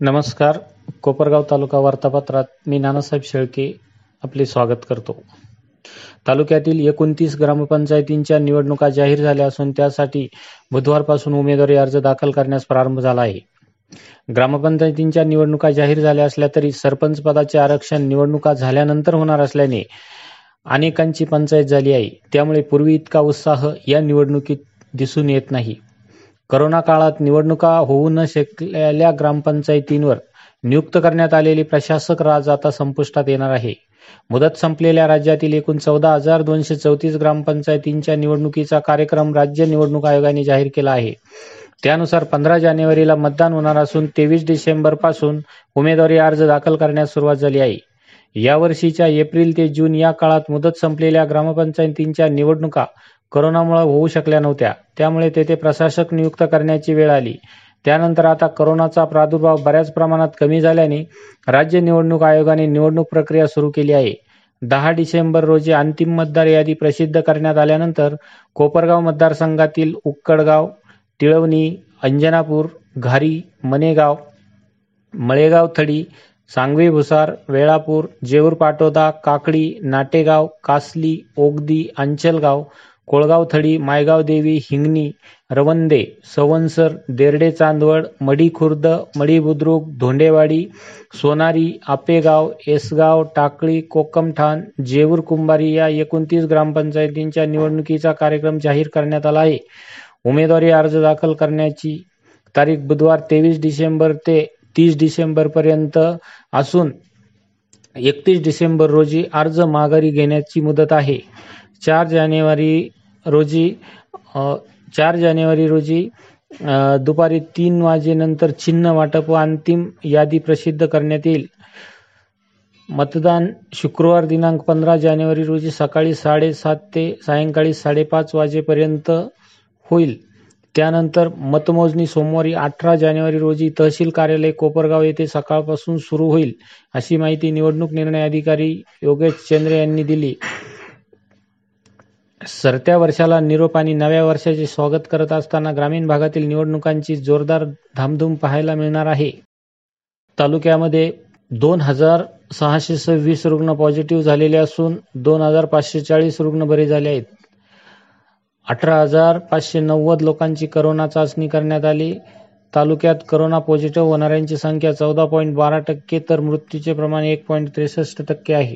नमस्कार. कोपरगाव तालुका वार्तापत्रात मी नानासाहेब शेळके आपले स्वागत करतो. तालुक्यातील एकोणतीस ग्रामपंचायतींच्या निवडणुका जाहीर झाल्या असून त्यासाठी बुधवारपासून उमेदवारी अर्ज दाखल करण्यास प्रारंभ झाला आहे. ग्रामपंचायतींच्या निवडणुका जाहीर झाल्या असल्या तरी सरपंच पदाचे आरक्षण निवडणुका झाल्यानंतर होणार असल्याने अनेकांची पंचायत झाली आहे. त्यामुळे पूर्वी इतका उत्साह या निवडणुकीत दिसून येत नाही. करोना काळात निवडणुका होऊ न शकलेल्या ग्रामपंचायतींवर नियुक्त करण्यात आलेले प्रशासक राज आता संपुष्टात येणार आहे. मुदत संपलेल्या राज्यातील एकूण चौदा हजार दोनशे चौतीस ग्रामपंचायतींच्या निवडणुकीचा कार्यक्रम राज्य निवडणूक आयोगाने जाहीर केला आहे. त्यानुसार पंधरा जानेवारीला मतदान होणार असून तेवीस डिसेंबरपासून उमेदवारी अर्ज दाखल करण्यास सुरुवात झाली आहे. यावर्षीच्या एप्रिल ते जून या काळात मुदत संपलेल्या ग्रामपंचायतींच्या निवडणुका करोनामुळे होऊ शकल्या नव्हत्या. त्यामुळे तेथे प्रशासक नियुक्त करण्याची वेळ आली. त्यानंतर आता करोनाचा प्रादुर्भाव बऱ्याच प्रमाणात कमी झाल्याने राज्य निवडणूक आयोगाने निवडणूक प्रक्रिया सुरू केली आहे. दहा डिसेंबर रोजी अंतिम मतदार यादी प्रसिद्ध करण्यात आल्यानंतर कोपरगाव मतदारसंघातील उक्कडगाव टिळवणी अंजनापूर घारी मनेगाव मळेगाव थडी सांगवी भुसार वेळापूर जेऊर पाटोदा काकडी नाटेगाव कासली ओगदी अंचलगाव कोळगाव थडी मायगाव देवी हिंगणी रवंदे सवनसर देरडे चांदवड मडीखुर्द खुर्द बुद्रुक धोंडेवाडी सोनारी आपेगाव एसगाव टाकळी कोकमठाण जेऊर कुंभारी या एकोणतीस ग्रामपंचायतींच्या निवडणुकीचा कार्यक्रम जाहीर करण्यात आला आहे. उमेदवारी अर्ज दाखल करण्याची तारीख बुधवार तेवीस डिसेंबर ते तीस डिसेंबर पर्यंत असून एकतीस डिसेंबर रोजी अर्ज माघारी घेण्याची मुदत आहे. चार जानेवारी रोजी चार जानेवारी रोजी दुपारी तीन वाजेनंतर चिन्ह वाटप व अंतिम यादी प्रसिद्ध करण्यात येईल. मतदान शुक्रवार दिनांक पंधरा जानेवारी रोजी सकाळी साडेसात ते सायंकाळी साडेपाच वाजेपर्यंत होईल. त्यानंतर मतमोजणी सोमवारी अठरा जानेवारी रोजी तहसील कार्यालय कोपरगाव येथे सकाळपासून सुरू होईल अशी माहिती निवडणूक निर्णय अधिकारी योगेश चंद्रे यांनी दिली. सरत्या वर्षाला निरोप आणि नव्या वर्षाचे स्वागत करत असताना ग्रामीण भागातील निवडणुकांची जोरदार धामधूम पाहायला मिळणार आहे. तालुक्यामध्ये दोन हजार सहाशे सव्वीस रुग्ण पॉझिटिव्ह झालेले असून दोन हजार पाचशे चाळीस रुग्ण बरे झाले आहेत. अठरा हजार पाचशे नव्वद लोकांची करोना चाचणी करण्यात आली. तालुक्यात करोना पॉझिटिव्ह होणाऱ्यांची संख्या चौदा पॉईंट बारा टक्के तर मृत्यूचे प्रमाण एक पॉईंट त्रेसष्ट टक्के आहे.